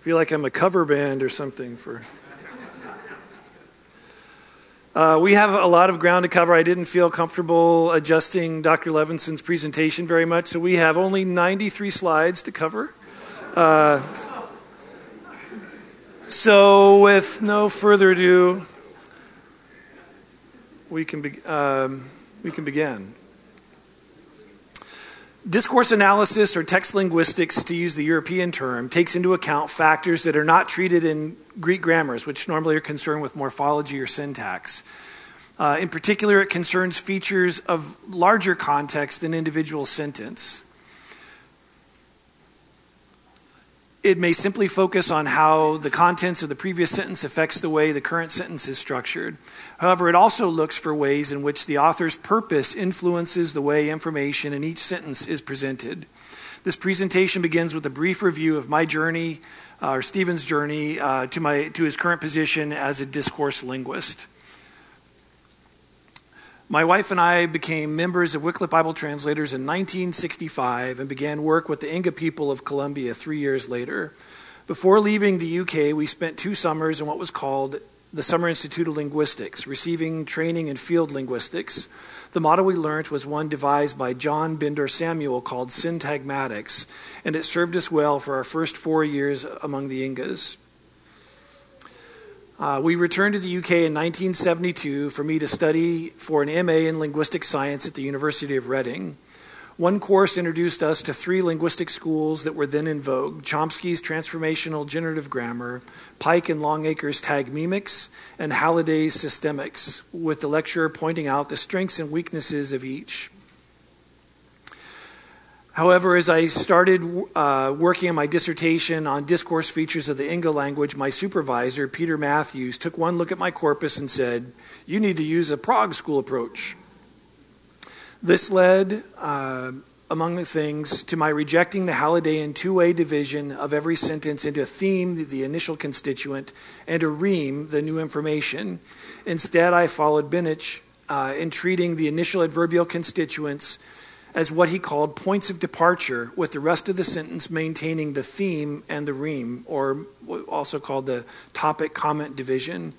feel like I'm a cover band or something for. Uh, we have a lot of ground to cover. I didn't feel comfortable adjusting Dr. Levinsohn's presentation very much, so we have only 93 slides to cover. Uh, so, with no further ado, we can, be, um, we can begin. Discourse analysis or text linguistics, to use the European term, takes into account factors that are not treated in Greek grammars, which normally are concerned with morphology or syntax. Uh, in particular, it concerns features of larger context than individual sentence. It may simply focus on how the contents of the previous sentence affects the way the current sentence is structured. However, it also looks for ways in which the author's purpose influences the way information in each sentence is presented. This presentation begins with a brief review of my journey, uh, or Stephen's journey, uh, to, my, to his current position as a discourse linguist. My wife and I became members of Wycliffe Bible Translators in 1965 and began work with the Inga people of Colombia three years later. Before leaving the UK, we spent two summers in what was called the Summer Institute of Linguistics, receiving training in field linguistics. The model we learned was one devised by John Bendor-Samuel called syntagmatics, and it served us well for our first four years among the Ingas. Uh, we returned to the UK in 1972 for me to study for an MA in linguistic science at the University of Reading. One course introduced us to three linguistic schools that were then in vogue Chomsky's Transformational Generative Grammar, Pike and Longacre's Tagmemics, and Halliday's Systemics, with the lecturer pointing out the strengths and weaknesses of each. However, as I started uh, working on my dissertation on discourse features of the Inga language, my supervisor, Peter Matthews, took one look at my corpus and said, You need to use a Prague school approach. This led, uh, among the things, to my rejecting the Hallidayan two way division of every sentence into a theme, the initial constituent, and a rheme, the new information. Instead, I followed Beneš uh, in treating the initial adverbial constituents as what he called points of departure, with the rest of the sentence maintaining the theme and the rheme, or also called the topic comment division.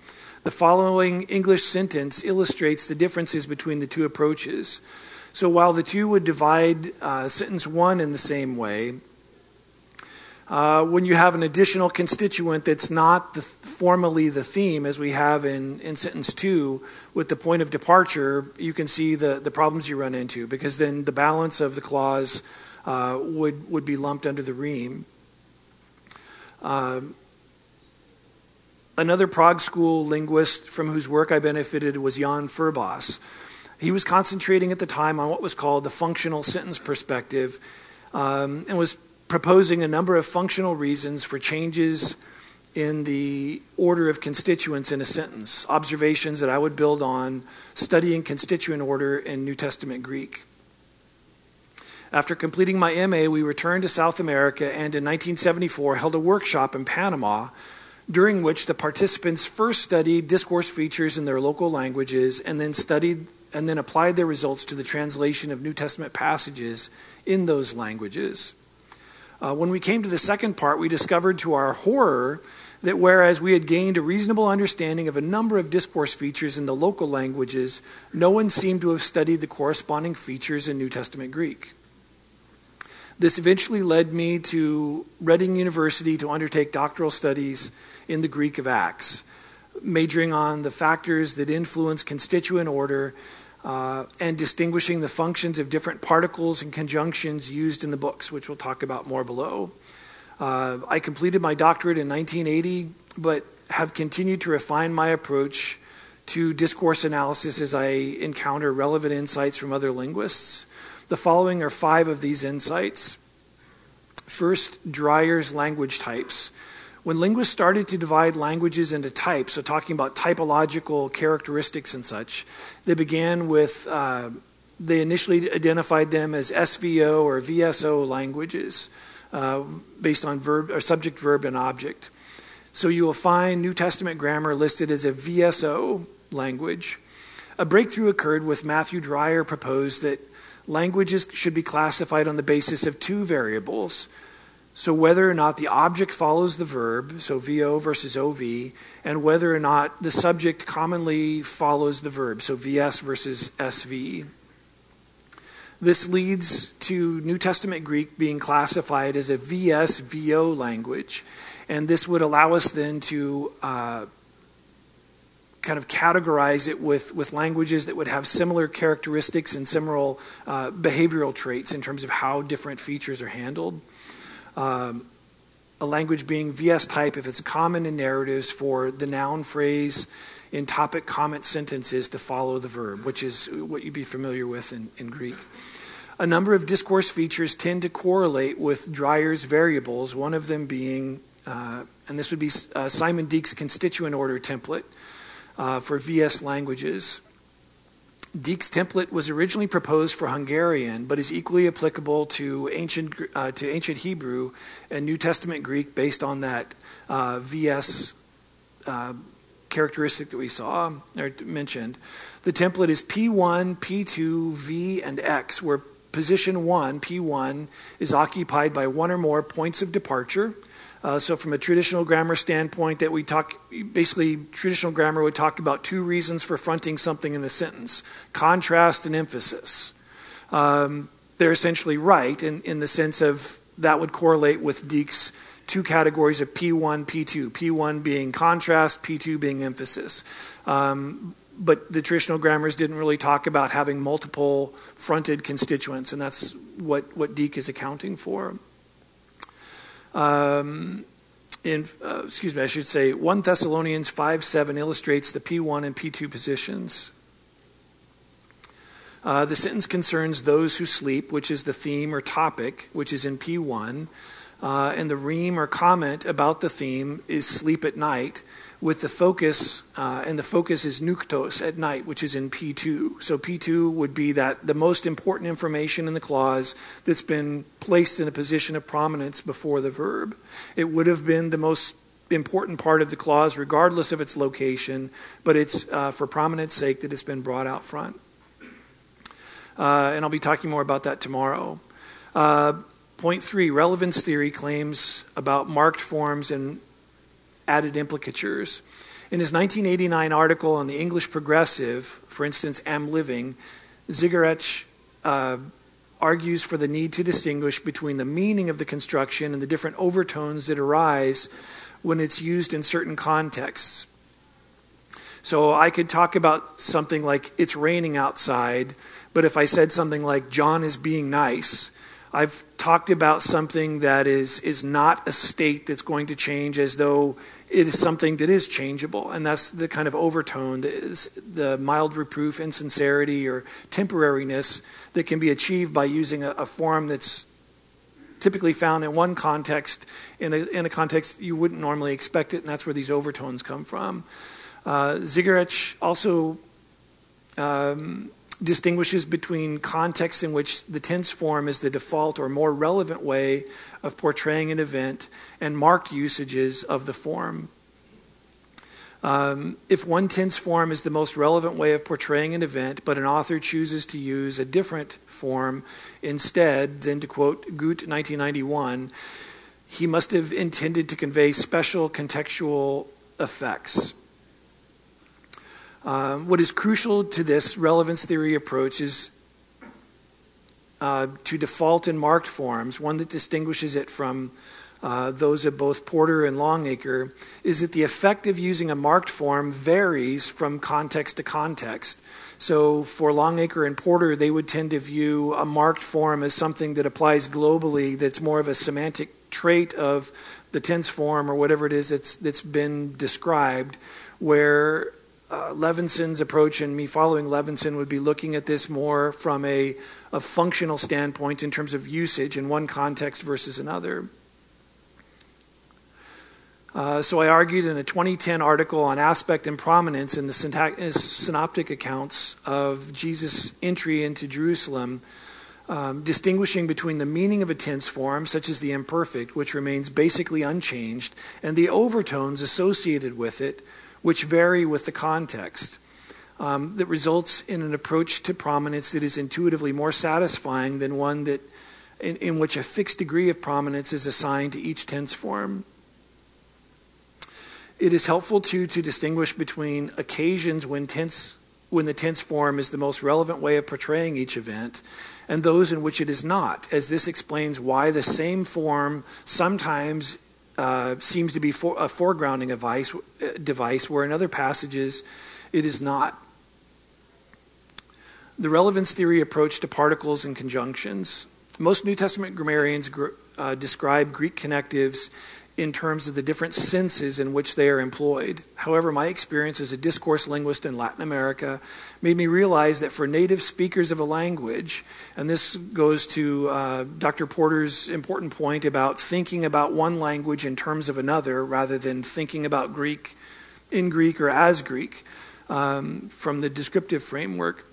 The following English sentence illustrates the differences between the two approaches. So while the two would divide uh, sentence one in the same way, uh, when you have an additional constituent that's not the, formally the theme, as we have in, in sentence two, with the point of departure, you can see the, the problems you run into because then the balance of the clause uh, would, would be lumped under the rheme. Um, another Prague School linguist from whose work I benefited was Jan Firbas. He was concentrating at the time on what was called the functional sentence perspective um, and was proposing a number of functional reasons for changes in the order of constituents in a sentence, observations that I would build on studying constituent order in New Testament Greek. After completing my MA, we returned to South America and in 1974 held a workshop in Panama during which the participants first studied discourse features in their local languages and then studied and then applied their results to the translation of New Testament passages in those languages. Uh, when we came to the second part, we discovered to our horror that whereas we had gained a reasonable understanding of a number of discourse features in the local languages, no one seemed to have studied the corresponding features in New Testament Greek. This eventually led me to Reading University to undertake doctoral studies in the Greek of Acts, majoring on the factors that influence constituent order uh, and distinguishing the functions of different particles and conjunctions used in the books, which we'll talk about more below. Uh, I completed my doctorate in 1980, but have continued to refine my approach to discourse analysis as I encounter relevant insights from other linguists. The following are five of these insights. First, Dryer's language types. When linguists started to divide languages into types, so talking about typological characteristics and such, they began with, uh, they initially identified them as SVO or VSO languages uh, based on verb or subject, verb, and object. So you will find New Testament grammar listed as a VSO language. A breakthrough occurred with Matthew Dryer proposed that languages should be classified on the basis of two variables So, whether or not the object follows the verb, so VO versus OV, and whether or not the subject commonly follows the verb, so VS versus SV. This leads to New Testament Greek being classified as a VSVO language. And this would allow us then to uh, kind of categorize it with, with languages that would have similar characteristics and similar uh, behavioral traits in terms of how different features are handled. Um, a language being VS type if it's common in narratives for the noun phrase in topic comment sentences to follow the verb, which is what you'd be familiar with in, in Greek. A number of discourse features tend to correlate with Dryer's variables, one of them being, uh, and this would be uh, Simon Dik's constituent order template uh, for VS languages. Dik's template was originally proposed for Hungarian, but is equally applicable to ancient, uh, to ancient Hebrew and New Testament Greek based on that uh, VS uh, characteristic that we saw or mentioned. The template is P1, P2, V, and X, where position 1, P1, is occupied by one or more points of departure. Uh, so, from a traditional grammar standpoint, that we talk basically traditional grammar would talk about two reasons for fronting something in the sentence: contrast and emphasis. Um, they're essentially right in, in the sense of that would correlate with Dik's two categories of P1, P2. P1 being contrast, P2 being emphasis. Um, but the traditional grammars didn't really talk about having multiple fronted constituents, and that's what, what Dik is accounting for. Um, in, uh, excuse me, I should say 1 Thessalonians 5 7 illustrates the P1 and P2 positions. Uh, the sentence concerns those who sleep, which is the theme or topic, which is in P1. Uh, and the rheme or comment about the theme is sleep at night, with the focus, uh, and the focus is nuktos at night, which is in P2. So P2 would be that the most important information in the clause that's been placed in a position of prominence before the verb. It would have been the most important part of the clause, regardless of its location, but it's uh, for prominence sake that it's been brought out front. Uh, and I'll be talking more about that tomorrow. Uh, point three relevance theory claims about marked forms and added implicatures. In his 1989 article on the English Progressive, for instance, Am Living, Žegarac uh, argues for the need to distinguish between the meaning of the construction and the different overtones that arise when it's used in certain contexts. So I could talk about something like, it's raining outside, but if I said something like, John is being nice, I've talked about something that is, is not a state that's going to change as though it is something that is changeable. And that's the kind of overtone, the mild reproof, insincerity, or temporariness that can be achieved by using a, a form that's typically found in one context, in a, in a context you wouldn't normally expect it, and that's where these overtones come from. Uh, Žegarac also um, distinguishes between contexts in which the tense form is the default or more relevant way of portraying an event and marked usages of the form. Um, if one tense form is the most relevant way of portraying an event, but an author chooses to use a different form instead, then to quote Gutt 1991, he must have intended to convey special contextual effects. Um, what is crucial to this relevance theory approach is uh, to default in marked forms, one that distinguishes it from uh, those of both Porter and Longacre, is that the effect of using a marked form varies from context to context. So for Longacre and Porter, they would tend to view a marked form as something that applies globally, that's more of a semantic trait of the tense form or whatever it is that's, that's been described, where uh, Levinsohn's approach and me following Levinsohn would be looking at this more from a, a functional standpoint in terms of usage in one context versus another. Uh, so I argued in a 2010 article on aspect and prominence in the synoptic accounts of Jesus' entry into Jerusalem, um, distinguishing between the meaning of a tense form, such as the imperfect, which remains basically unchanged, and the overtones associated with it, which vary with the context. Um, that results in an approach to prominence that is intuitively more satisfying than one that in, in which a fixed degree of prominence is assigned to each tense form. It is helpful too to distinguish between occasions when tense when the tense form is the most relevant way of portraying each event and those in which it is not, as this explains why the same form sometimes uh, seems to be for, a foregrounding device, uh, device, where in other passages it is not. The relevance theory approach to particles and conjunctions. Most New Testament grammarians uh, describe Greek connectives in terms of the different senses in which they are employed. However, my experience as a discourse linguist in Latin America made me realize that for native speakers of a language, and this goes to uh, Dr. Porter's important point about thinking about one language in terms of another rather than thinking about Greek in Greek or as Greek um, from the descriptive framework.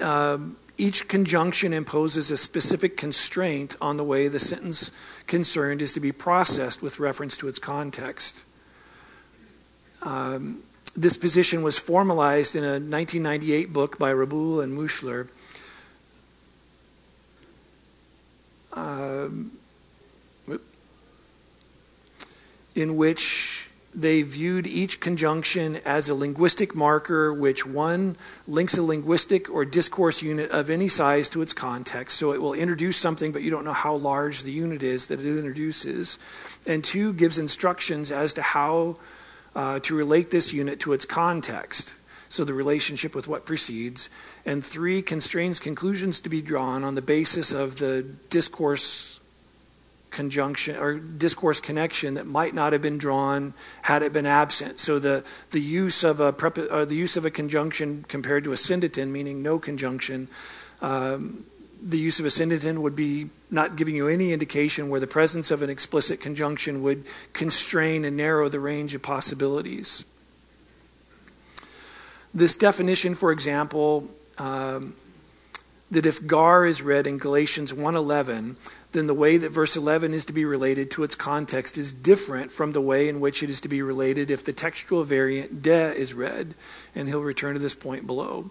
Uh, each conjunction imposes a specific constraint on the way the sentence concerned is to be processed with reference to its context. Um, this position was formalized in a 1998 book by Reboul and Moeschler. Um, in which they viewed each conjunction as a linguistic marker which one links a linguistic or discourse unit of any size to its context so it will introduce something but you don't know how large the unit is that it introduces and two gives instructions as to how uh, to relate this unit to its context so the relationship with what precedes and three constrains conclusions to be drawn on the basis of the discourse conjunction or discourse connection that might not have been drawn had it been absent. So the, the use of a prepo, uh, the use of a conjunction compared to asyndeton, meaning no conjunction, um, the use of asyndeton would be not giving you any indication where the presence of an explicit conjunction would constrain and narrow the range of possibilities. This definition, for example, um, that if gar is read in Galatians 1:11, then the way that verse 11 is to be related to its context is different from the way in which it is to be related if the textual variant de is read, and he'll return to this point below.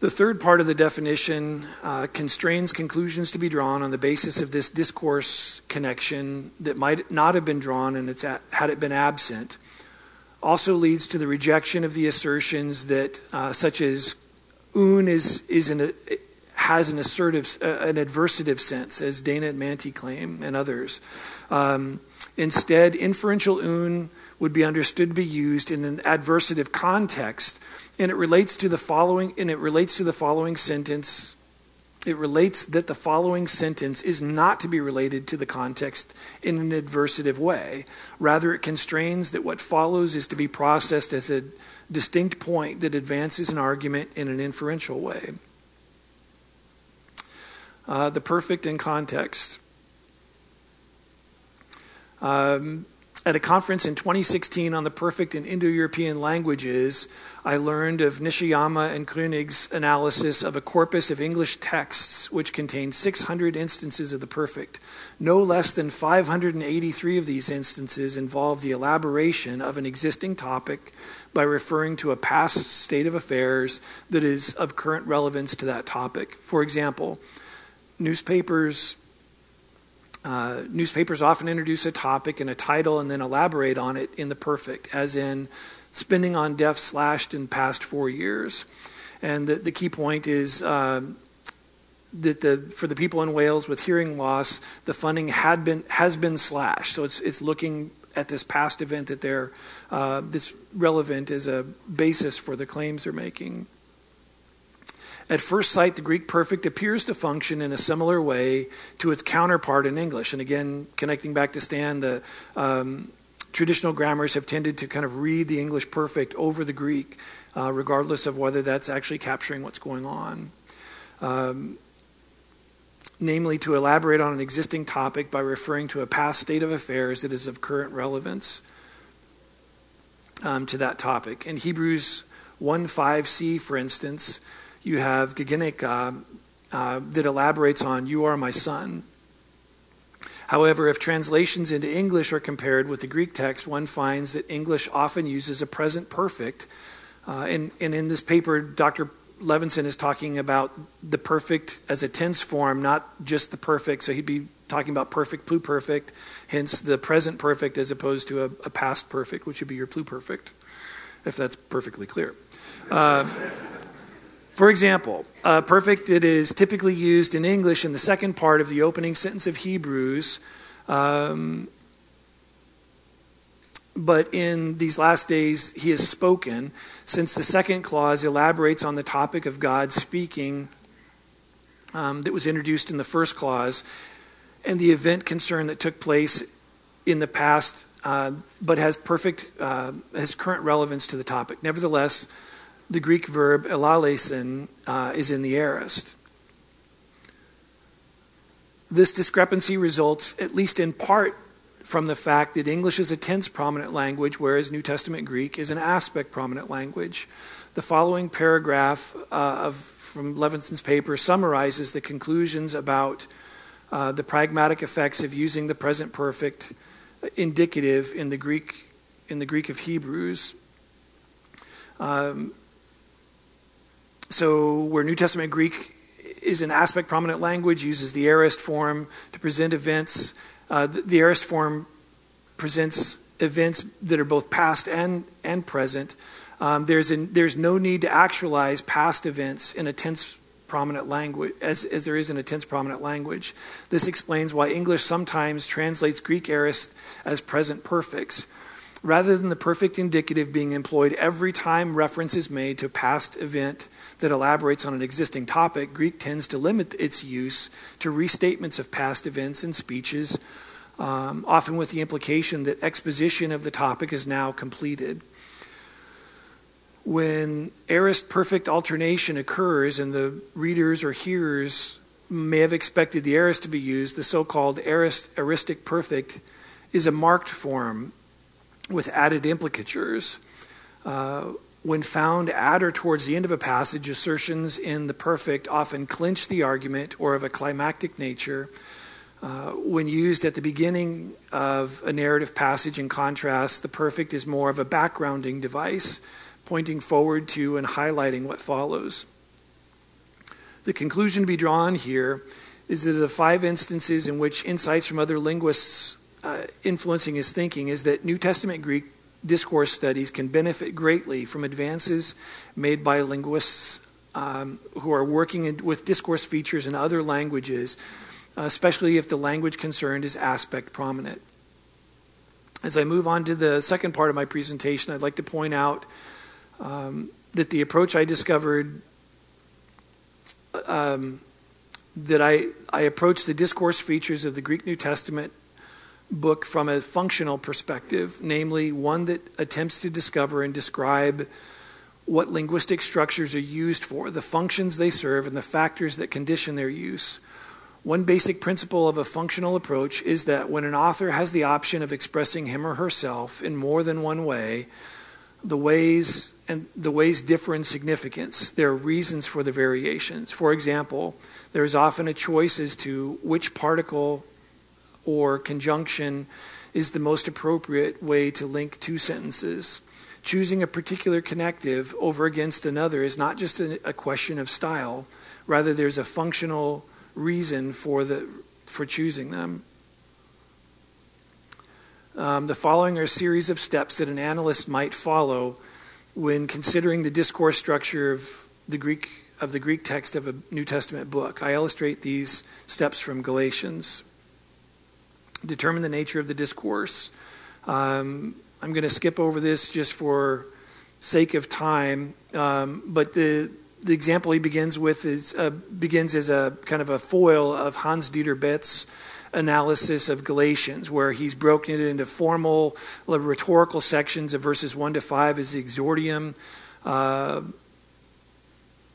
The third part of the definition uh, constrains conclusions to be drawn on the basis of this discourse connection that might not have been drawn and it's had it been absent also leads to the rejection of the assertions that, uh, such as oun is, is an, has an assertive, uh, an adversative sense, as Dana and Mantey claim, and others. Um, instead, inferential oun would be understood to be used in an adversative context, and it relates to the following. And it relates to the following sentence it relates that the following sentence is not to be related to the context in an adversative way. Rather, it constrains that what follows is to be processed as a distinct point that advances an argument in an inferential way. Uh, the perfect in context. Um, at a conference in 2016 on the perfect in Indo European languages, I learned of Nishiyama and Koenig's analysis of a corpus of English texts which contained 600 instances of the perfect. No less than 583 of these instances involve the elaboration of an existing topic by referring to a past state of affairs that is of current relevance to that topic. For example, newspapers uh, newspapers often introduce a topic and a title and then elaborate on it in the perfect, as in spending on deaf slashed in past four years. And the, the key point is um, that the, for the people in Wales with hearing loss, the funding had been, has been slashed. So it's, it's looking at this past event that they're, uh, relevant as a basis for the claims they're making. At first sight, the Greek perfect appears to function in a similar way to its counterpart in English. And again, connecting back to Stan, the um, traditional grammars have tended to kind of read the English perfect over the Greek, uh, regardless of whether that's actually capturing what's going on. Um, namely, to elaborate on an existing topic by referring to a past state of affairs that is of current relevance um, to that topic. In Hebrews 1 5c, for instance, you have Gegenika uh, that elaborates on, You are my son. However, if translations into English are compared with the Greek text, one finds that English often uses a present perfect. Uh, and, and in this paper, Dr. Levinsohn is talking about the perfect as a tense form, not just the perfect. So he'd be talking about perfect, pluperfect, hence the present perfect as opposed to a, a past perfect, which would be your pluperfect, if that's perfectly clear. Uh, for example, uh, perfect it is typically used in English in the second part of the opening sentence of Hebrews. Um, but in these last days he has spoken, since the second clause elaborates on the topic of God speaking um, that was introduced in the first clause, and the event concern that took place in the past, uh, but has perfect, uh, has current relevance to the topic. Nevertheless, the Greek verb elalesen uh, is in the aorist. This discrepancy results, at least in part, from the fact that English is a tense prominent language, whereas New Testament Greek is an aspect prominent language. The following paragraph uh, of, from Levinsohn's paper summarizes the conclusions about uh, the pragmatic effects of using the present perfect indicative in the Greek in the Greek of Hebrews. Um, so, where New Testament Greek is an aspect prominent language, uses the aorist form to present events uh, the, the aorist form presents events that are both past and, and present. Um, there's, an, there's no need to actualize past events in a tense prominent language, as, as there is in a tense prominent language. This explains why English sometimes translates Greek aorist as present perfects. Rather than the perfect indicative being employed every time reference is made to a past event that elaborates on an existing topic, Greek tends to limit its use to restatements of past events and speeches, um, often with the implication that exposition of the topic is now completed. When aorist perfect alternation occurs and the readers or hearers may have expected the aorist to be used, the so called aorist aoristic perfect is a marked form with added implicatures. Uh, when found at or towards the end of a passage, assertions in the perfect often clinch the argument or of a climactic nature. Uh, when used at the beginning of a narrative passage, in contrast, the perfect is more of a backgrounding device, pointing forward to and highlighting what follows. The conclusion to be drawn here is that of the five instances in which insights from other linguists uh, influencing his thinking is that New Testament Greek discourse studies can benefit greatly from advances made by linguists um, who are working in, with discourse features in other languages, especially if the language concerned is aspect prominent. As I move on to the second part of my presentation, I'd like to point out um, that the approach I discovered um, that I, I approach the discourse features of the Greek New Testament book from a functional perspective, namely one that attempts to discover and describe what linguistic structures are used for, the functions they serve, and the factors that condition their use. One basic principle of a functional approach is that when an author has the option of expressing him or herself in more than one way, the ways and the ways differ in significance. There are reasons for the variations. For example, there is often a choice as to which particle or conjunction is the most appropriate way to link two sentences. Choosing a particular connective over against another is not just a, question of style, rather, there's a functional reason for, the, for choosing them. Um, the following are a series of steps that an analyst might follow when considering the discourse structure of the Greek of the Greek text of a New Testament book. I illustrate these steps from Galatians determine the nature of the discourse. Um, I'm going to skip over this just for sake of time, um, but the the example he begins with is uh, begins as a kind of a foil of Hans Dieter Betz's analysis of Galatians, where he's broken it into formal rhetorical sections of verses one to five as the exordium. Uh,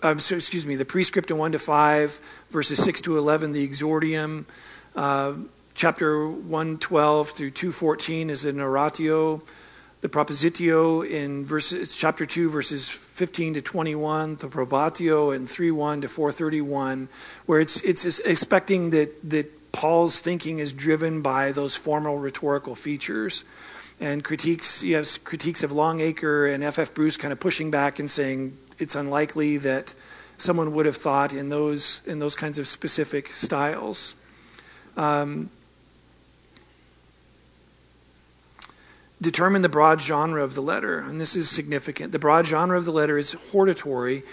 excuse me, the prescript in one to five, verses six to eleven, the exordium. Uh, chapter 112 through 214 is an oratio. The propositio in verses, chapter 2, verses 15 to 21, the probatio in 3 1 to 431, where it's, it's expecting that, that Paul's thinking is driven by those formal rhetorical features. And critiques, you critiques of Longacre and F.F. Bruce kind of pushing back and saying it's unlikely that someone would have thought in those in those kinds of specific styles. Um, determine the broad genre of the letter, and this is significant. The broad genre of the letter is hortatory,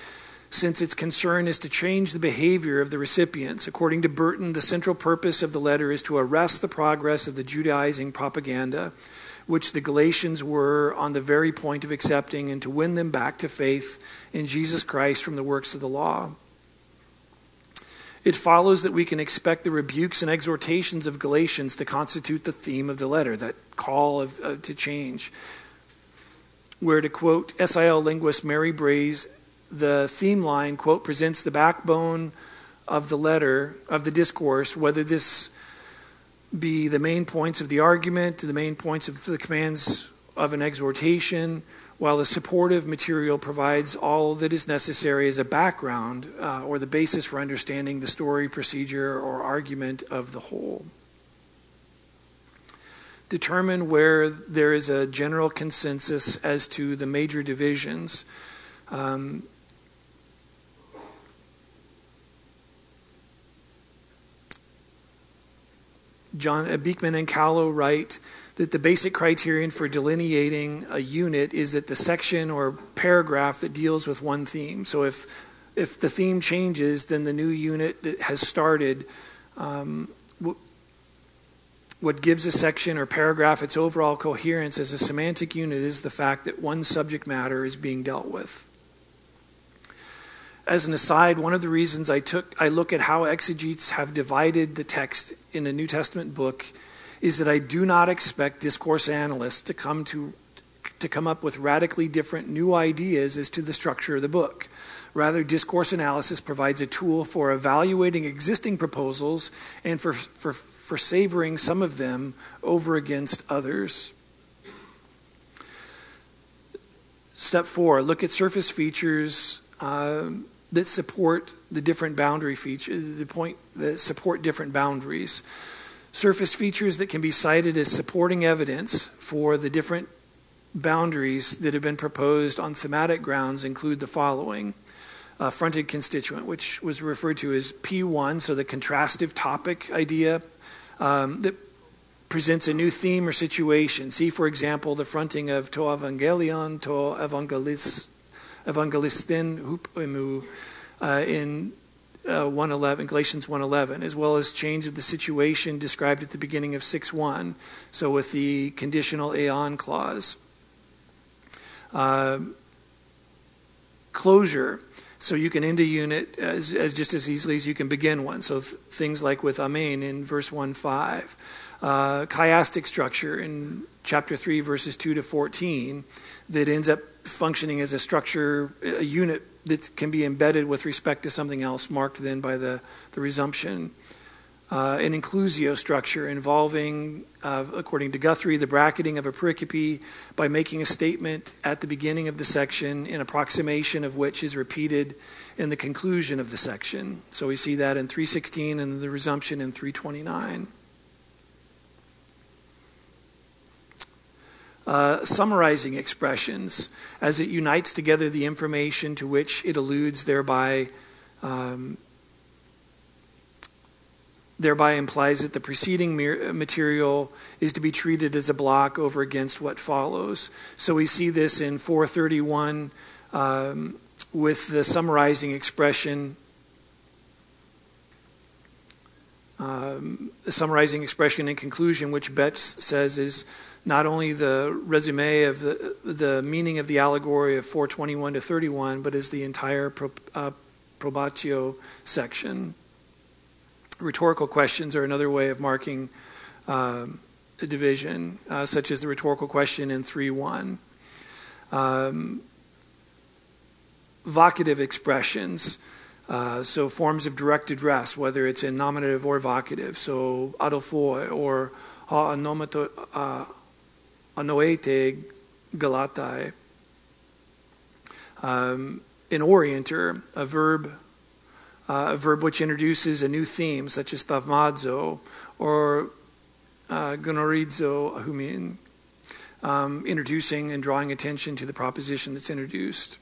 since its concern is to change the behavior of the recipients. According to Burton, the central purpose of the letter is to arrest the progress of the Judaizing propaganda, which the Galatians were on the very point of accepting, and to win them back to faith in Jesus Christ from the works of the law. It follows that we can expect the rebukes and exhortations of Galatians to constitute the theme of the letter, that call of, uh, to change. Where to quote SIL linguist Mary Breeze, the theme line, quote, presents the backbone of the letter, of the discourse, whether this be the main points of the argument, the main points of the commands of an exhortation, while the supportive material provides all that is necessary as a background uh, or the basis for understanding the story, procedure, or argument of the whole. Determine where there is a general consensus as to the major divisions. Um, John uh, Beekman and Callow write that the basic criterion for delineating a unit is that the section or paragraph that deals with one theme. So if if the theme changes, then the new unit that has started. Um, what gives a section or paragraph its overall coherence as a semantic unit is the fact that one subject matter is being dealt with. As an aside, one of the reasons I took I look at how exegetes have divided the text in a New Testament book is that I do not expect discourse analysts to come to to come up with radically different new ideas as to the structure of the book. Rather, discourse analysis provides a tool for evaluating existing proposals and for, for, for savoring some of them over against others. Step four look at surface features uh, that support the different boundary features, the point that support different boundaries surface features that can be cited as supporting evidence for the different boundaries that have been proposed on thematic grounds include the following. Fronted constituent, which was referred to as P1, so the contrastive topic idea um, that presents a new theme or situation. See, for example, the fronting of to evangelion, to evangelis, evangelistin hupemu uh, in uh, 111, Galatians 1:11, as well as change of the situation described at the beginning of 6:1. So with the conditional aeon clause, uh, closure. So you can end a unit as, as just as easily as you can begin one. So th- things like with amen in verse 1:5, uh, chiastic structure in chapter 3 verses 2 to 14 that ends up functioning as a structure, a unit that can be embedded with respect to something else, marked then by the, the resumption. Uh, an inclusio structure involving, uh, according to Guthrie, the bracketing of a pericope by making a statement at the beginning of the section, an approximation of which is repeated in the conclusion of the section. So we see that in 316 and the resumption in 329. Uh, summarizing expressions as it unites together the information to which it alludes, thereby. Um, thereby implies that the preceding material is to be treated as a block over against what follows. So we see this in 431 um, with the summarizing expression. Um, the summarizing expression in conclusion, which Betz says is not only the resume of the, the meaning of the allegory of 421 to 31, but is the entire pro, uh, probatio section. Rhetorical questions are another way of marking uh, a division, uh, such as the rhetorical question in 3 1. Um, vocative expressions. Uh, so forms of direct address, whether it's in nominative or vocative. So adelphoi or ha anoete galatai. Um, an orienter, a verb, uh, a verb which introduces a new theme, such as thavmazo or uh, gonorizo humin, um, introducing and drawing attention to the proposition that's introduced.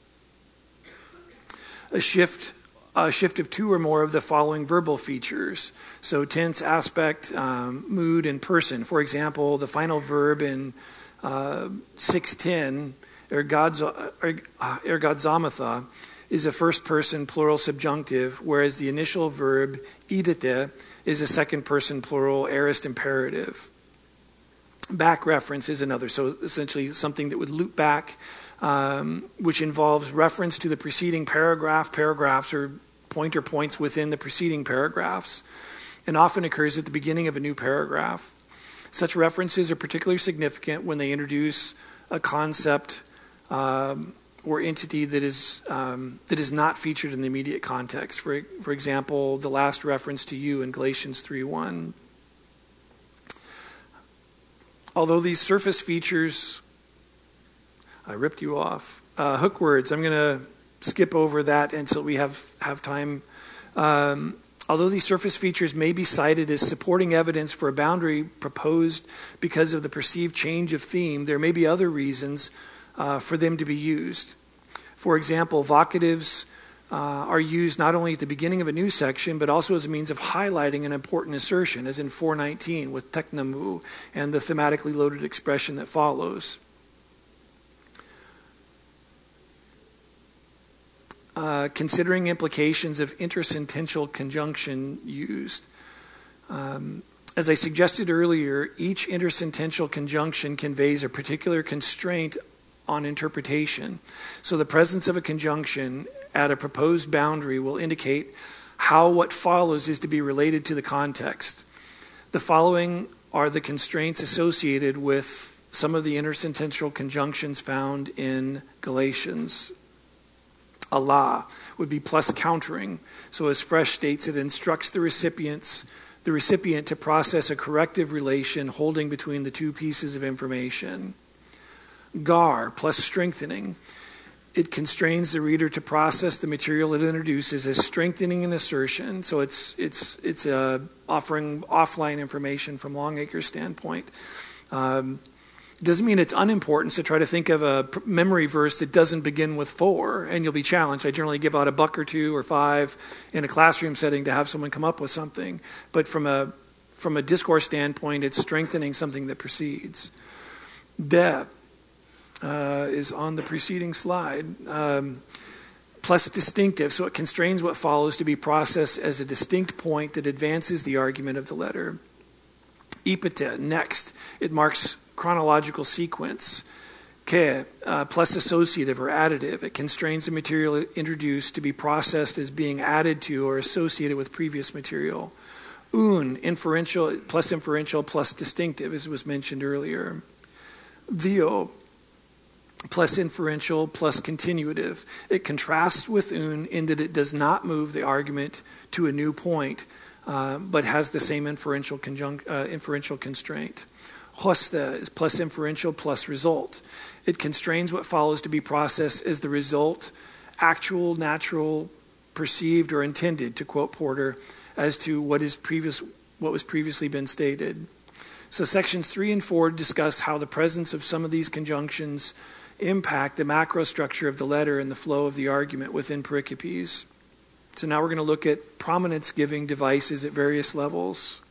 A shift a shift of two or more of the following verbal features. So tense, aspect, um, mood, and person. For example, the final verb in uh, 610, ergodzomatha, is a first person plural subjunctive, whereas the initial verb, idite, is a second person plural aorist imperative. Back reference is another, so essentially something that would loop back, um, which involves reference to the preceding paragraph. Paragraphs or pointer points within the preceding paragraphs, and often occurs at the beginning of a new paragraph. Such references are particularly significant when they introduce a concept um, or entity that is um, that is not featured in the immediate context. For for example, the last reference to you in Galatians 3:1. Although these surface features, I ripped you off. Uh, hook words. I'm going to skip over that until we have have time. Um, although these surface features may be cited as supporting evidence for a boundary proposed because of the perceived change of theme, there may be other reasons uh, for them to be used. For example, vocatives uh, are used not only at the beginning of a new section, but also as a means of highlighting an important assertion, as in 419 with teknamu and the thematically loaded expression that follows. Uh, considering implications of intersentential conjunction used. Um, as I suggested earlier, each intersentential conjunction conveys a particular constraint on interpretation. So the presence of a conjunction at a proposed boundary will indicate how what follows is to be related to the context. The following are the constraints associated with some of the intersentential conjunctions found in Galatians. Alla would be plus countering. So as Fresch states, it instructs the recipients the recipient to process a corrective relation holding between the two pieces of information gar plus strengthening. It constrains the reader to process the material it introduces as strengthening an assertion. So it's it's it's uh, offering offline information from Longacre's standpoint. Um, doesn't mean it's unimportant to try to think of a memory verse that doesn't begin with four, and you'll be challenged. I generally give out a buck or two or five in a classroom setting to have someone come up with something. But from a from a discourse standpoint, it's strengthening something that precedes. De uh, is on the preceding slide. Um, plus distinctive, so it constrains what follows to be processed as a distinct point that advances the argument of the letter. Epithet, next, it marks chronological sequence. Uh, plus associative or additive, it constrains the material introduced to be processed as being added to or associated with previous material. Oun, inferential plus inferential plus distinctive, as was mentioned earlier. Vio, plus inferential plus continuative. It contrasts with oun in that it does not move the argument to a new point, uh, but has the same inferential, uh, inferential constraint. Hosta is plus inferential plus result. It constrains what follows to be processed as the result, actual, natural, perceived, or intended, to quote Porter, as to what is previous what was previously been stated. So sections three and four discuss how the presence of some of these conjunctions impact the macro structure of the letter and the flow of the argument within pericopes. So now we're going to look at prominence giving devices at various levels.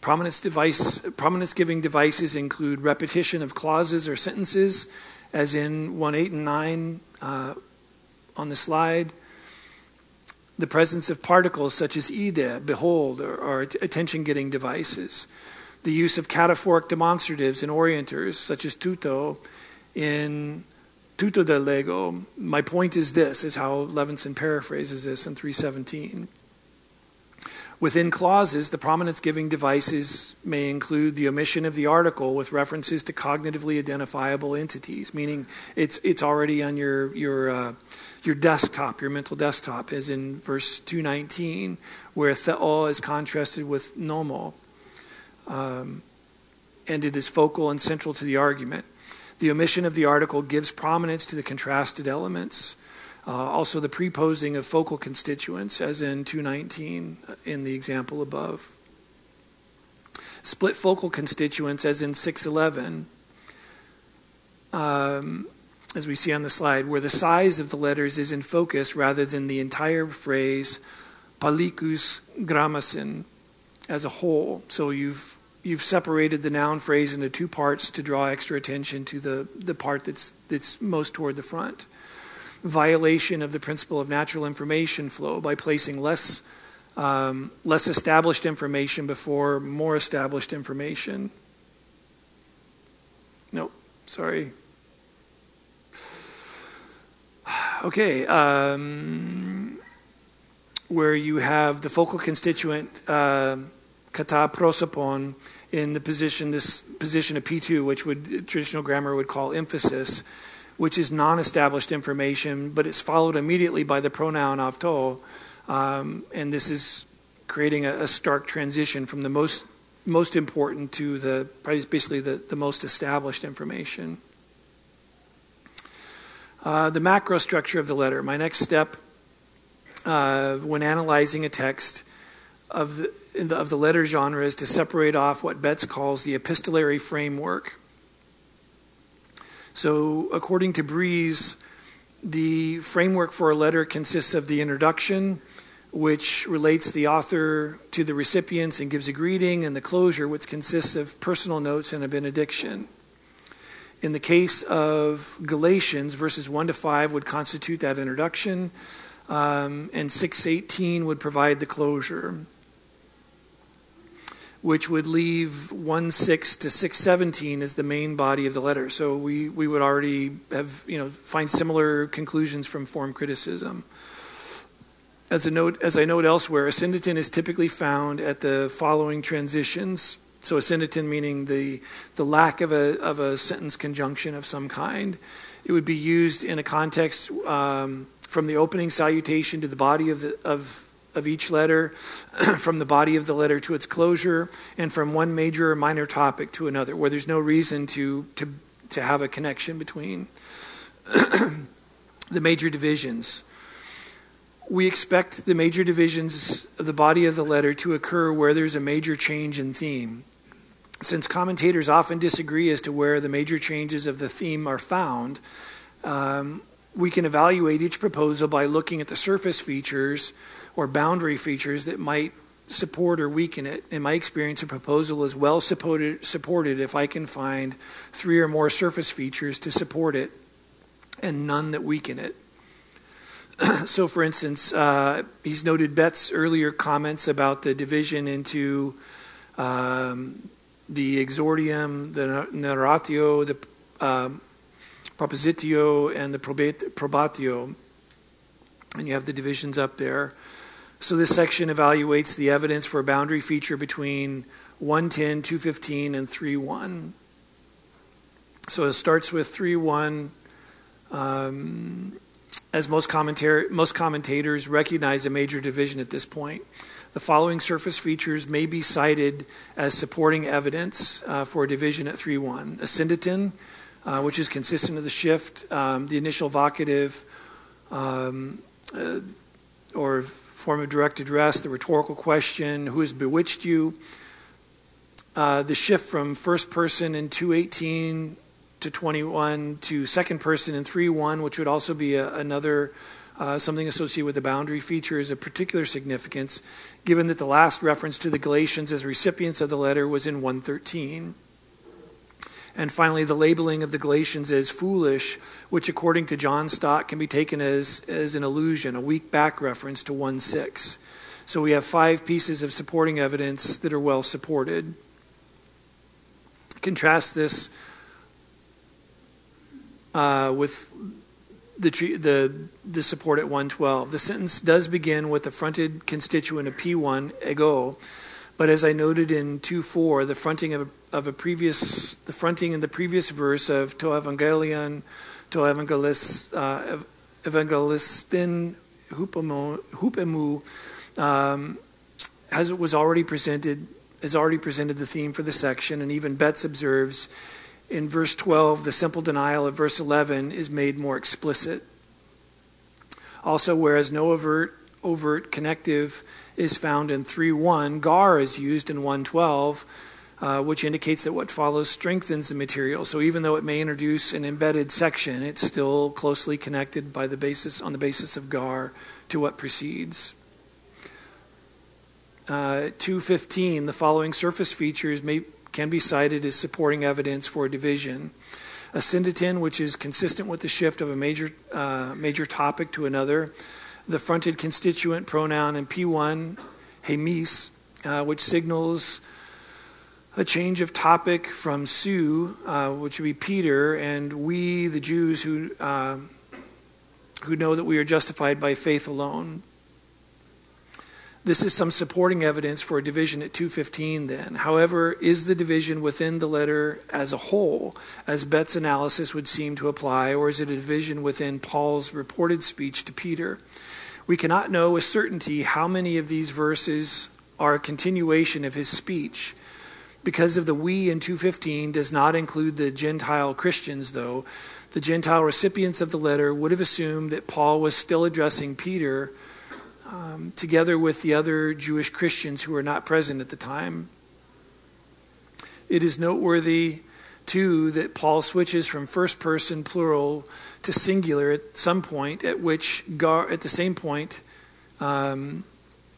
Prominence, device, prominence giving devices include repetition of clauses or sentences, as in 1, 8, and 9 uh, on the slide. The presence of particles such as ide, behold, or, or attention getting devices the use of cataphoric demonstratives and orienters, such as tuto, in tutto del lego. My point is this, is how Levinsohn paraphrases this in 317. Within clauses, the prominence giving devices may include the omission of the article with references to cognitively identifiable entities, meaning it's, it's already on your, your, uh, your desktop, your mental desktop, as in verse 219, where theo is contrasted with nomo um, and it is focal and central to the argument. The omission of the article gives prominence to the contrasted elements. Uh, also, the preposing of focal constituents, as in 219 uh, in the example above. Split focal constituents, as in 611. Um, as we see on the slide, where the size of the letters is in focus rather than the entire phrase palicus grammasin as a whole. So you've you've separated the noun phrase into two parts to draw extra attention to the, the part that's that's most toward the front. Violation of the principle of natural information flow by placing less um, less established information before more established information. Nope, sorry. Okay, um, where you have the focal constituent uh, kata prosopon in the position this position of P2, which would traditional grammar would call emphasis, which is non-established information, but it's followed immediately by the pronoun avto, um, and this is creating a, a, stark transition from the most most important to the basically the, the most established information. Uh, the macro structure of the letter. My next step uh, when analyzing a text of the, the, of the letter genre is to separate off what Betz calls the epistolary framework. So, according to Breeze, the framework for a letter consists of the introduction, which relates the author to the recipients and gives a greeting, and the closure, which consists of personal notes and a benediction. In the case of Galatians, verses 1 to 5 would constitute that introduction, um, and 618 would provide the closure, which would leave 1 6 to 617 as the main body of the letter. So we, we would already have, you know, find similar conclusions from form criticism. As, a note, as I note elsewhere, a is typically found at the following transitions so a meaning the, the lack of a, of a sentence conjunction of some kind. It would be used in a context um, from the opening salutation to the body of, the, of, of each letter, from the body of the letter to its closure, and from one major or minor topic to another, where there's no reason to, to, to have a connection between the major divisions. We expect the major divisions of the body of the letter to occur where there's a major change in theme. Since commentators often disagree as to where the major changes of the theme are found, um, we can evaluate each proposal by looking at the surface features or boundary features that might support or weaken it. In my experience, a proposal is well supported, supported if I can find three or more surface features to support it and none that weaken it. so, for instance, uh, he's noted Betz' earlier comments about the division into um, the exordium, the narratio, the um, propositio, and the probatio. And you have the divisions up there. So this section evaluates the evidence for a boundary feature between 110, 215, and 31. So it starts with 31. Um, as most, commentar- most commentators recognize a major division at this point. The following surface features may be cited as supporting evidence uh, for a division at 3.1. Asyndeton, uh, which is consistent of the shift, um, the initial vocative um, uh, form of direct address, the rhetorical question, who has bewitched you, uh, the shift from first person in 218 to 21 to second person in 3.1, which would also be a, another uh, something associated with the boundary feature is of particular significance, given that the last reference to the Galatians as recipients of the letter was in 113. And finally, the labeling of the Galatians as foolish, which according to John Stott can be taken as, as an allusion, a weak back reference to 1 6. So we have five pieces of supporting evidence that are well supported. Contrast this uh, with the, the, the support at 112. The sentence does begin with the fronted constituent of P1, ego, but as I noted in 2.4, the fronting of of a previous, the fronting in the previous verse of to evangelion, to evangelist, uh, evangelistin hupemu, um, has was already presented, has already presented the theme for the section, and even Betz observes in verse 12, the simple denial of verse 11 is made more explicit. Also, whereas no overt, overt connective is found in 3.1, gar is used in 112. Uh, which indicates that what follows strengthens the material. So even though it may introduce an embedded section, it's still closely connected by the basis on the basis of gar to what precedes. Uh, 215, the following surface features may, can be cited as supporting evidence for a division. Asyndeton, which is consistent with the shift of a major, uh, major topic to another. The fronted constituent pronoun in P1, hemis, uh, which signals a change of topic from Sue, uh, which would be Peter, and we, the Jews who, uh, who know that we are justified by faith alone. This is some supporting evidence for a division at 215 then. However, is the division within the letter as a whole, as Betz' analysis would seem to apply, or is it a division within Paul's reported speech to Peter? We cannot know with certainty how many of these verses are a continuation of his speech because of the we in 215 does not include the Gentile Christians, though. The Gentile recipients of the letter would have assumed that Paul was still addressing Peter um, together with the other Jewish Christians who were not present at the time. It is noteworthy, too, that Paul switches from first person plural to singular at some point, at which, at the same point, um,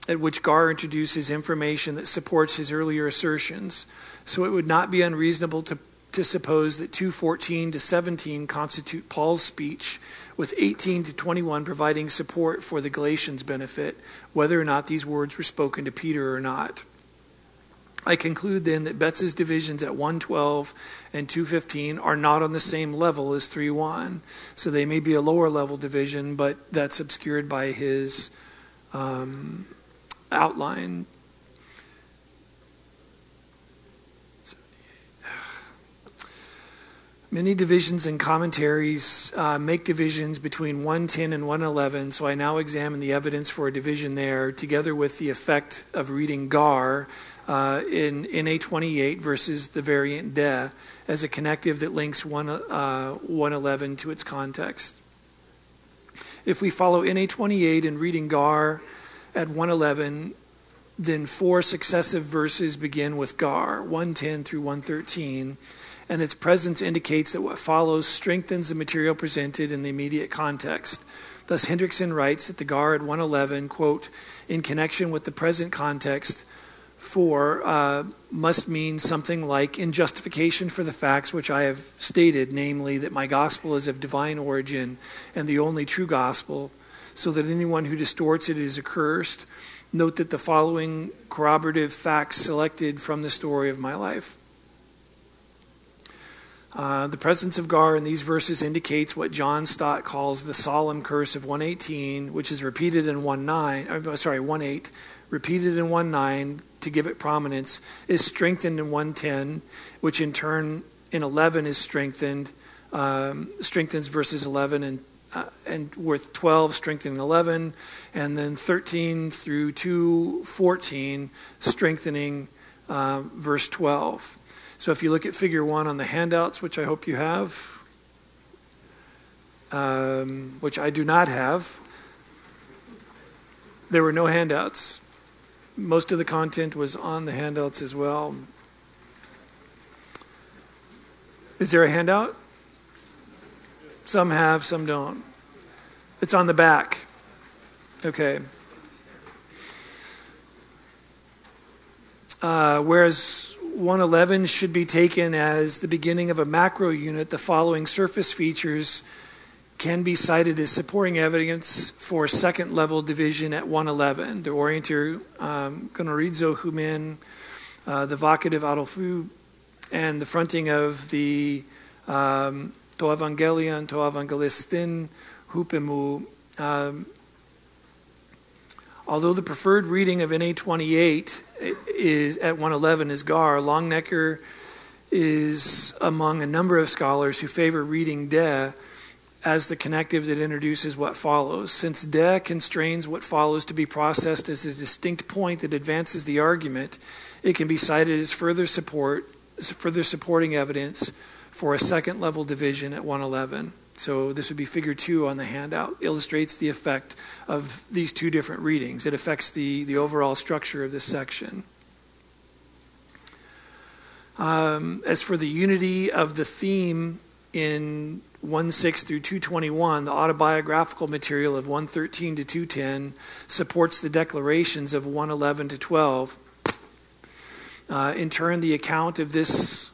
at which Gar introduces information that supports his earlier assertions. So it would not be unreasonable to, to suppose that 214 to 17 constitute Paul's speech, with 18 to 21 providing support for the Galatians' benefit, whether or not these words were spoken to Peter or not. I conclude then that Betz's divisions at 112 and 215 are not on the same level as 31. So they may be a lower level division, but that's obscured by his um, outline. Many divisions and commentaries uh, make divisions between 110 and 111, so I now examine the evidence for a division there, together with the effect of reading Gar uh, in NA28 versus the variant De as a connective that links one, uh, 111 to its context. If we follow NA28 and reading Gar at 111, then four successive verses begin with Gar, 110 through 113, and its presence indicates that what follows strengthens the material presented in the immediate context. Thus, Hendriksen writes that the Gar at 111, quote, in connection with the present context, for uh, must mean something like in justification for the facts which I have stated, namely that my gospel is of divine origin and the only true gospel, so that anyone who distorts it is accursed. Note that the following corroborative facts selected from the story of my life. Uh, the presence of Gar in these verses indicates what John Stott calls the solemn curse of 118, which is repeated in 1:9. Uh, sorry, 1:8, repeated in 1:9 to give it prominence, is strengthened in 110, which in turn in 11 is strengthened, um, strengthens verses 11 and uh, and worth 12 strengthening 11 and then 13 through 2 14 strengthening uh, verse 12 so if you look at figure 1 on the handouts which i hope you have um, which i do not have there were no handouts. Most of the content was on the handouts as well. Is there a handout some have, some don't. It's on the back. Okay. Uh, whereas 111 should be taken as the beginning of a macro unit, the following surface features can be cited as supporting evidence for second level division at 111. The orienter um, gnorizo humin, uh, the vocative adolfu, and the fronting of the um, to evangelion, to evangelistin, hupemu. Um, although the preferred reading of NA28 is at 111 is Gar, Longenecker is among a number of scholars who favor reading De as the connective that introduces what follows. Since De constrains what follows to be processed as a distinct point that advances the argument, it can be cited as further support, further supporting evidence for a second level division at 111. So this would be figure two on the handout, illustrates the effect of these two different readings. It affects the, the overall structure of this section. Um, as for the unity of the theme in 1:6 through 221, the autobiographical material of 113 to 210 supports the declarations of 111 to 12. Uh, in turn, the account of this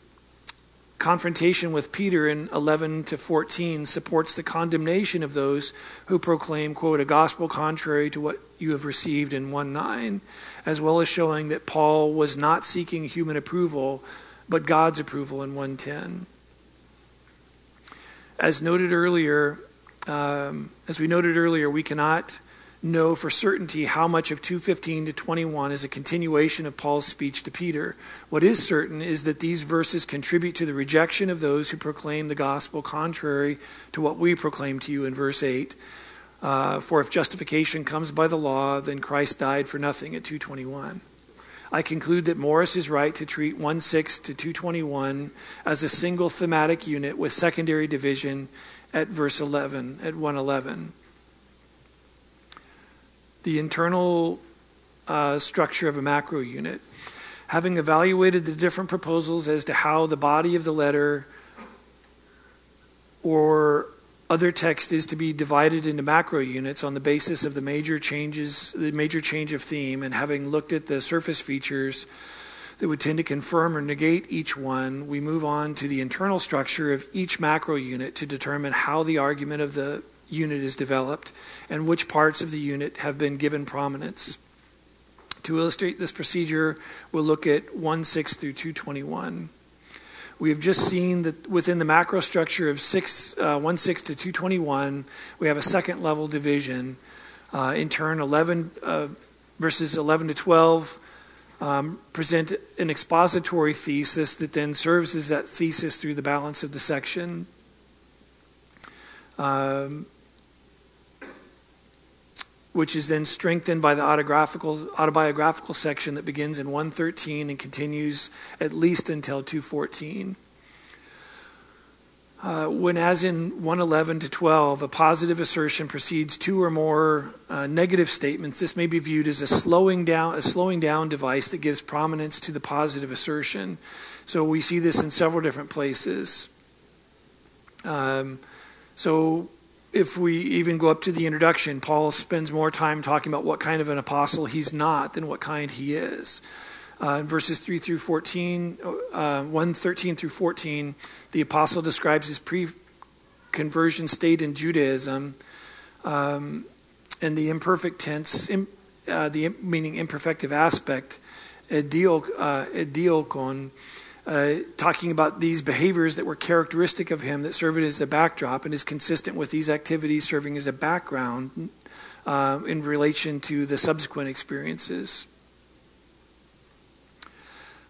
confrontation with Peter in 11 to 14 supports the condemnation of those who proclaim, quote, a gospel contrary to what you have received in 1 9, as well as showing that Paul was not seeking human approval, but God's approval in 110. As noted earlier, um, as we noted earlier, we cannot know for certainty how much of 215 to 21 is a continuation of Paul's speech to Peter. What is certain is that these verses contribute to the rejection of those who proclaim the gospel contrary to what we proclaim to you in verse 8. Uh, for if justification comes by the law, then Christ died for nothing at 221. I conclude that Morris is right to treat 1.6 to 221 as a single thematic unit with secondary division at verse 11, at 111. The internal uh, structure of a macro unit. Having evaluated the different proposals as to how the body of the letter or other text is to be divided into macro units on the basis of the major changes, the major change of theme, and having looked at the surface features that would tend to confirm or negate each one, we move on to the internal structure of each macro unit to determine how the argument of the unit is developed and which parts of the unit have been given prominence. To illustrate this procedure, we'll look at 1 6 through 221. We have just seen that within the macro structure of six, uh, 1 6 to 221, we have a second level division. Uh, in turn, 11 uh, verses 11 to 12 um, present an expository thesis that then serves as that thesis through the balance of the section. Um, which is then strengthened by the autobiographical, autobiographical section that begins in 113 and continues at least until 214. Uh, when, as in 111 to 12, a positive assertion precedes two or more uh, negative statements, this may be viewed as a slowing down, a slowing down device that gives prominence to the positive assertion. So we see this in several different places. Um, so if we even go up to the introduction, Paul spends more time talking about what kind of an apostle he's not than what kind he is. Uh, in verses 3 through 14, uh, 1 13 through 14, the apostle describes his pre conversion state in Judaism um, and the imperfect tense, uh, the meaning imperfective aspect, ediokon. Uh, talking about these behaviors that were characteristic of him that served as a backdrop and is consistent with these activities serving as a background uh, in relation to the subsequent experiences.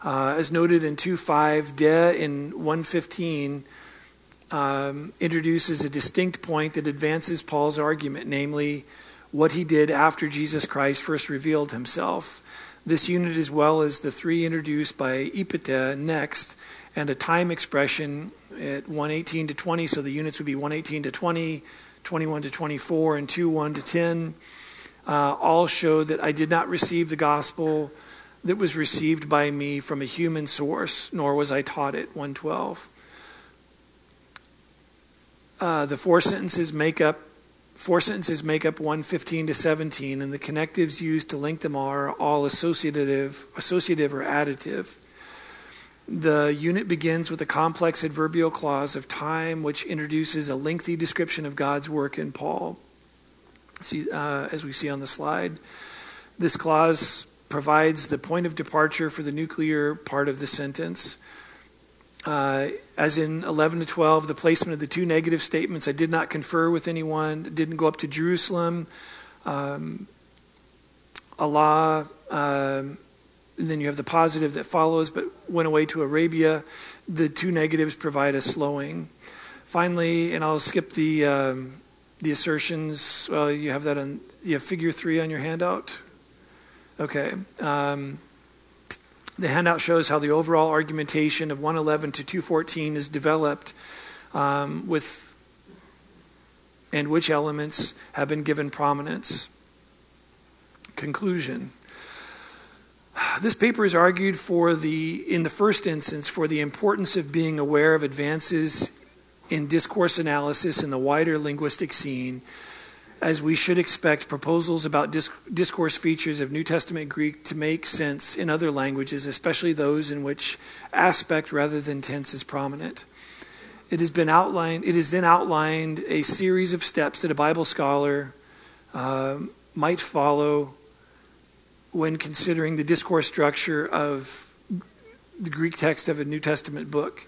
Uh, as noted in 2.5, De in 115 um, introduces a distinct point that advances Paul's argument, namely what he did after Jesus Christ first revealed himself. This unit, as well as the three introduced by Ipita next, and a time expression at 118 to 20, so the units would be 118 to 20, 21 to 24, and 2 1 to 10, uh, all show that I did not receive the gospel that was received by me from a human source, nor was I taught it. 112. Uh, the four sentences make up Four sentences make up 115 to 17, and the connectives used to link them are all associative, associative or additive. The unit begins with a complex adverbial clause of time, which introduces a lengthy description of God's work in Paul, see, uh, as we see on the slide. This clause provides the point of departure for the nuclear part of the sentence. Uh, as in 11 to 12, the placement of the two negative statements I did not confer with anyone, didn't go up to Jerusalem, um, Alla, um, and then you have the positive that follows, but went away to Arabia. The two negatives provide a slowing. Finally, and I'll skip the um, the assertions. Well, you have that on you have figure three on your handout. Okay. Um, the handout shows how the overall argumentation of 111 to 214 is developed um, with and which elements have been given prominence. Conclusion. This paper is argued for the, in the first instance, for the importance of being aware of advances in discourse analysis in the wider linguistic scene, as we should expect proposals about discourse features of New Testament Greek to make sense in other languages, especially those in which aspect rather than tense is prominent. It has been outlined. It is then outlined a series of steps that a Bible scholar uh, might follow when considering the discourse structure of the Greek text of a New Testament book.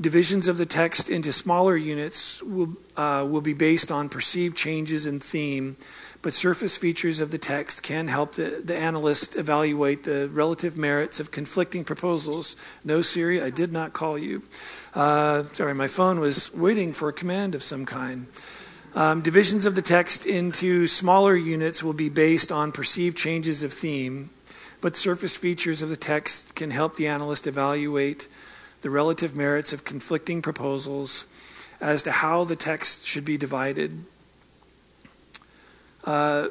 Divisions of the text into smaller units will, uh, will be based on perceived changes in theme, but surface features of the text can help the, the analyst evaluate the relative merits of conflicting proposals. No, Siri, I did not call you. Uh, sorry, my phone was waiting for a command of some kind. Um, divisions of the text into smaller units will be based on perceived changes of theme, but surface features of the text can help the analyst evaluate the relative merits of conflicting proposals as to how the text should be divided. Uh,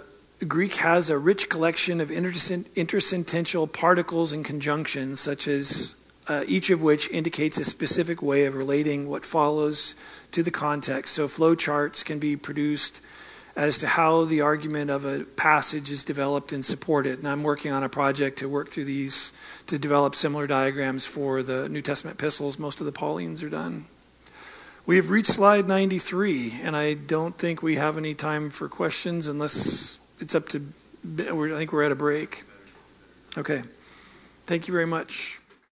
Greek has a rich collection of intersentential particles and conjunctions, such as uh, each of which indicates a specific way of relating what follows to the context. So, flow charts can be produced as to how the argument of a passage is developed and supported. And I'm working on a project to work through these to develop similar diagrams for the New Testament epistles. Most of the Paulines are done. We have reached slide 93, and I don't think we have any time for questions unless it's up to, I think we're at a break. Okay. Thank you very much.